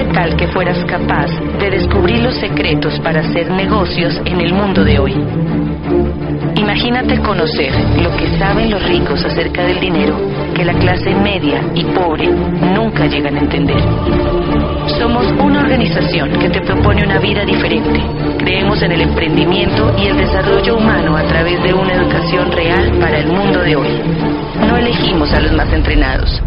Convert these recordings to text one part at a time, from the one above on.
¿Qué tal que fueras capaz de descubrir los secretos para hacer negocios en el mundo de hoy? Imagínate conocer lo que saben los ricos acerca del dinero que la clase media y pobre nunca llegan a entender. Somos una organización que te propone una vida diferente. Creemos en el emprendimiento y el desarrollo humano a través de una educación real para el mundo de hoy. No elegimos a los más entrenados,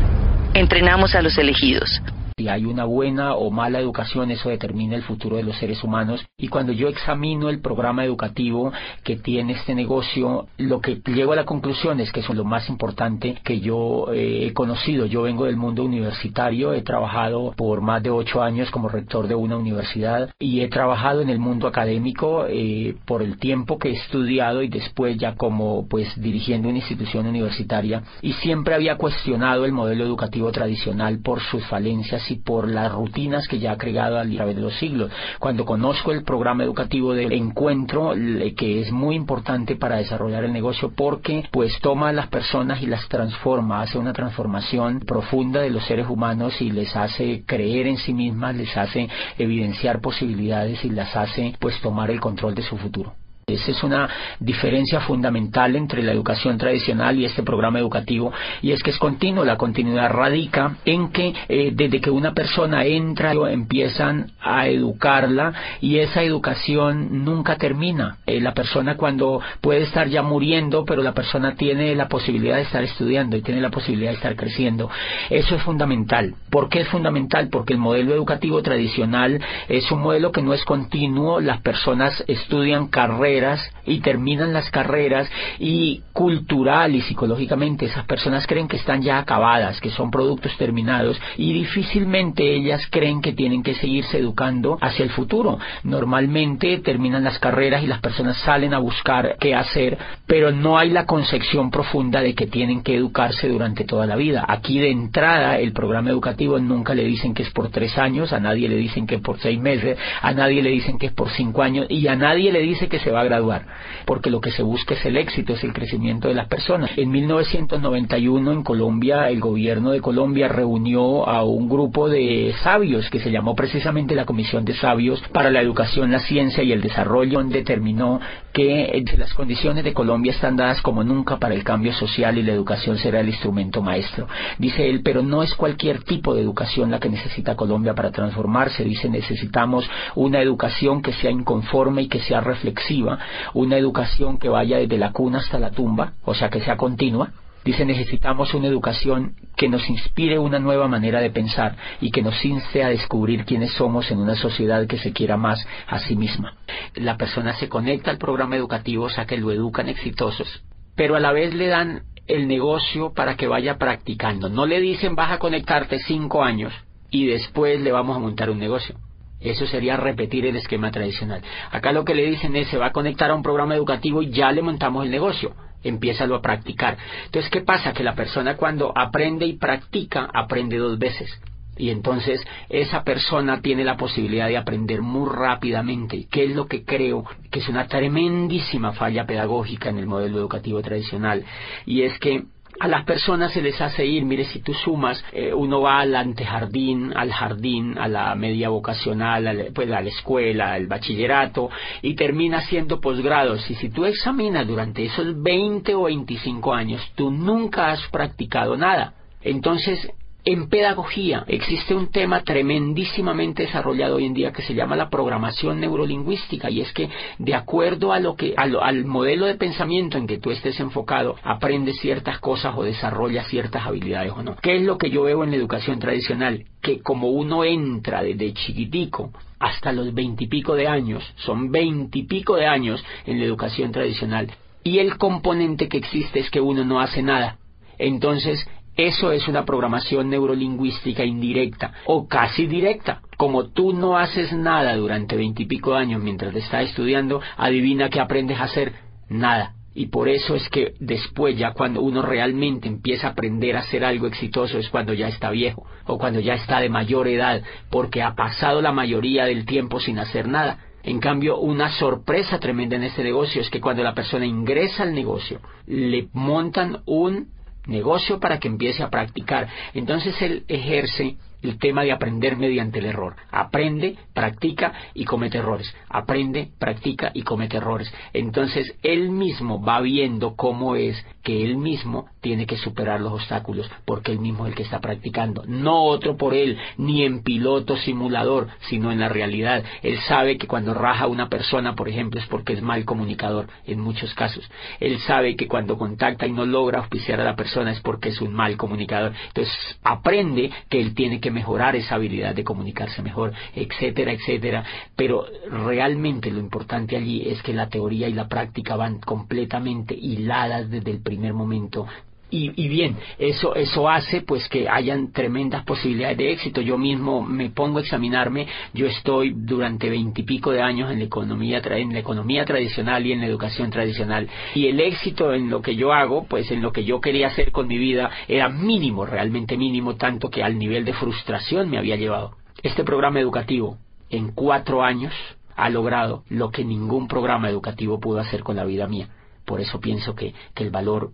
entrenamos a los elegidos. Si hay una buena o mala educación, eso determina el futuro de los seres humanos. Y cuando yo examino el programa educativo que tiene este negocio, lo que llego a la conclusión es que eso es lo más importante que yo eh, he conocido. Yo vengo del mundo universitario, he trabajado por más de ocho años como rector de una universidad y he trabajado en el mundo académico eh, por el tiempo que he estudiado y después ya como pues dirigiendo una institución universitaria y siempre había cuestionado el modelo educativo tradicional por sus falencias y por las rutinas que ya ha creado a través de los siglos. Cuando conozco el programa educativo del encuentro, que es muy importante para desarrollar el negocio porque pues toma a las personas y las transforma, hace una transformación profunda de los seres humanos y les hace creer en sí mismas, les hace evidenciar posibilidades y las hace pues tomar el control de su futuro. Esa es una diferencia fundamental entre la educación tradicional y este programa educativo y es que es continuo. La continuidad radica en que eh, desde que una persona entra empiezan a educarla y esa educación nunca termina. Eh, la persona cuando puede estar ya muriendo pero la persona tiene la posibilidad de estar estudiando y tiene la posibilidad de estar creciendo. Eso es fundamental. ¿Por qué es fundamental? Porque el modelo educativo tradicional es un modelo que no es continuo. Las personas estudian carreras y terminan las carreras y cultural y psicológicamente esas personas creen que están ya acabadas, que son productos terminados y difícilmente ellas creen que tienen que seguirse educando hacia el futuro. Normalmente terminan las carreras y las personas salen a buscar qué hacer, pero no hay la concepción profunda de que tienen que educarse durante toda la vida. Aquí de entrada el programa educativo nunca le dicen que es por tres años, a nadie le dicen que es por seis meses, a nadie le dicen que es por cinco años y a nadie le dice que se va graduar, porque lo que se busca es el éxito, es el crecimiento de las personas. En 1991 en Colombia, el gobierno de Colombia reunió a un grupo de sabios que se llamó precisamente la Comisión de Sabios para la Educación, la Ciencia y el Desarrollo, donde determinó que las condiciones de Colombia están dadas como nunca para el cambio social y la educación será el instrumento maestro. Dice él, pero no es cualquier tipo de educación la que necesita Colombia para transformarse. Dice, necesitamos una educación que sea inconforme y que sea reflexiva una educación que vaya desde la cuna hasta la tumba, o sea, que sea continua. Dice, necesitamos una educación que nos inspire una nueva manera de pensar y que nos inste a descubrir quiénes somos en una sociedad que se quiera más a sí misma. La persona se conecta al programa educativo, o sea, que lo educan exitosos, pero a la vez le dan el negocio para que vaya practicando. No le dicen vas a conectarte cinco años y después le vamos a montar un negocio. Eso sería repetir el esquema tradicional. Acá lo que le dicen es se va a conectar a un programa educativo y ya le montamos el negocio. Empiézalo a practicar. Entonces, ¿qué pasa? Que la persona cuando aprende y practica, aprende dos veces. Y entonces esa persona tiene la posibilidad de aprender muy rápidamente, que es lo que creo que es una tremendísima falla pedagógica en el modelo educativo tradicional. Y es que a las personas se les hace ir, mire, si tú sumas, eh, uno va al antejardín, al jardín, a la media vocacional, pues a la escuela, al bachillerato, y termina siendo posgrados. Y si tú examinas durante esos 20 o 25 años, tú nunca has practicado nada. Entonces, en pedagogía existe un tema tremendísimamente desarrollado hoy en día que se llama la programación neurolingüística y es que de acuerdo a lo que al modelo de pensamiento en que tú estés enfocado aprendes ciertas cosas o desarrollas ciertas habilidades o no. ¿Qué es lo que yo veo en la educación tradicional? Que como uno entra desde chiquitico hasta los veintipico de años, son veintipico de años en la educación tradicional y el componente que existe es que uno no hace nada. Entonces, eso es una programación neurolingüística indirecta o casi directa. Como tú no haces nada durante veintipico años mientras te estás estudiando, adivina que aprendes a hacer nada. Y por eso es que después, ya cuando uno realmente empieza a aprender a hacer algo exitoso, es cuando ya está viejo o cuando ya está de mayor edad, porque ha pasado la mayoría del tiempo sin hacer nada. En cambio, una sorpresa tremenda en este negocio es que cuando la persona ingresa al negocio, le montan un negocio para que empiece a practicar. Entonces él ejerce el tema de aprender mediante el error. Aprende, practica y comete errores. Aprende, practica y comete errores. Entonces él mismo va viendo cómo es que él mismo tiene que superar los obstáculos porque él mismo es el que está practicando. No otro por él, ni en piloto simulador, sino en la realidad. Él sabe que cuando raja una persona, por ejemplo, es porque es mal comunicador en muchos casos. Él sabe que cuando contacta y no logra auspiciar a la persona es porque es un mal comunicador. Entonces aprende que él tiene que mejorar esa habilidad de comunicarse mejor, etcétera, etcétera. Pero realmente lo importante allí es que la teoría y la práctica van completamente hiladas desde el primer momento y, bien, eso, eso hace pues que hayan tremendas posibilidades de éxito. Yo mismo me pongo a examinarme, yo estoy durante veintipico de años en la economía, en la economía tradicional y en la educación tradicional. Y el éxito en lo que yo hago, pues en lo que yo quería hacer con mi vida, era mínimo, realmente mínimo, tanto que al nivel de frustración me había llevado. Este programa educativo, en cuatro años, ha logrado lo que ningún programa educativo pudo hacer con la vida mía. Por eso pienso que, que el valor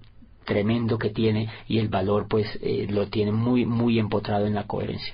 tremendo que tiene y el valor pues eh, lo tiene muy muy empotrado en la coherencia.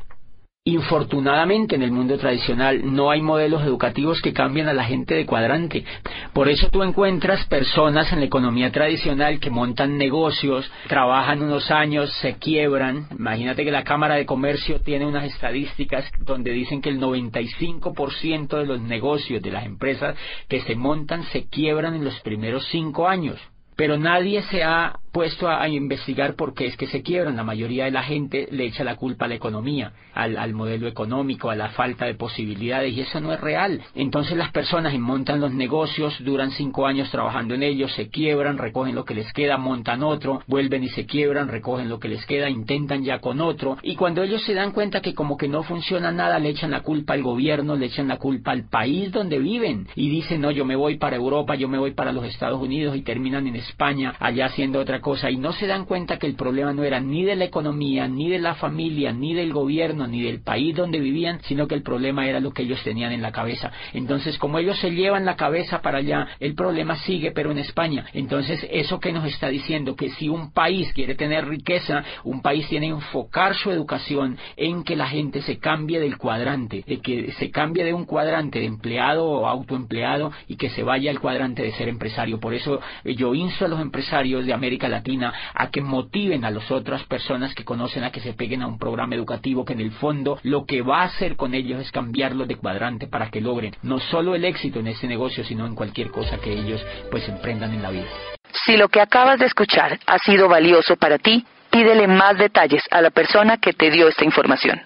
Infortunadamente en el mundo tradicional no hay modelos educativos que cambien a la gente de cuadrante. Por eso tú encuentras personas en la economía tradicional que montan negocios, trabajan unos años, se quiebran. Imagínate que la Cámara de Comercio tiene unas estadísticas donde dicen que el 95% de los negocios de las empresas que se montan se quiebran en los primeros cinco años. Pero nadie se ha puesto a, investigar por qué es que se quiebran. La mayoría de la gente le echa la culpa a la economía, al, modelo económico, a la falta de posibilidades, y eso no es real. Entonces las personas montan los negocios, duran cinco años trabajando en ellos, se quiebran, recogen lo que les queda, montan otro, vuelven y se quiebran, recogen lo que les queda, intentan ya con otro, y cuando ellos se dan cuenta que como que no funciona nada, le echan la culpa al gobierno, le echan la culpa al país donde viven, y dicen, no, yo me voy para Europa, yo me voy para los Estados Unidos, y terminan en España, allá haciendo otra cosa y no se dan cuenta que el problema no era ni de la economía, ni de la familia, ni del gobierno, ni del país donde vivían, sino que el problema era lo que ellos tenían en la cabeza. Entonces, como ellos se llevan la cabeza para allá, el problema sigue, pero en España. Entonces, eso que nos está diciendo que si un país quiere tener riqueza, un país tiene que enfocar su educación en que la gente se cambie del cuadrante, de que se cambie de un cuadrante de empleado o autoempleado y que se vaya al cuadrante de ser empresario. Por eso yo insto a los empresarios de América Latina a que motiven a las otras personas que conocen a que se peguen a un programa educativo que en el fondo lo que va a hacer con ellos es cambiarlos de cuadrante para que logren no solo el éxito en ese negocio, sino en cualquier cosa que ellos pues emprendan en la vida. Si lo que acabas de escuchar ha sido valioso para ti, pídele más detalles a la persona que te dio esta información.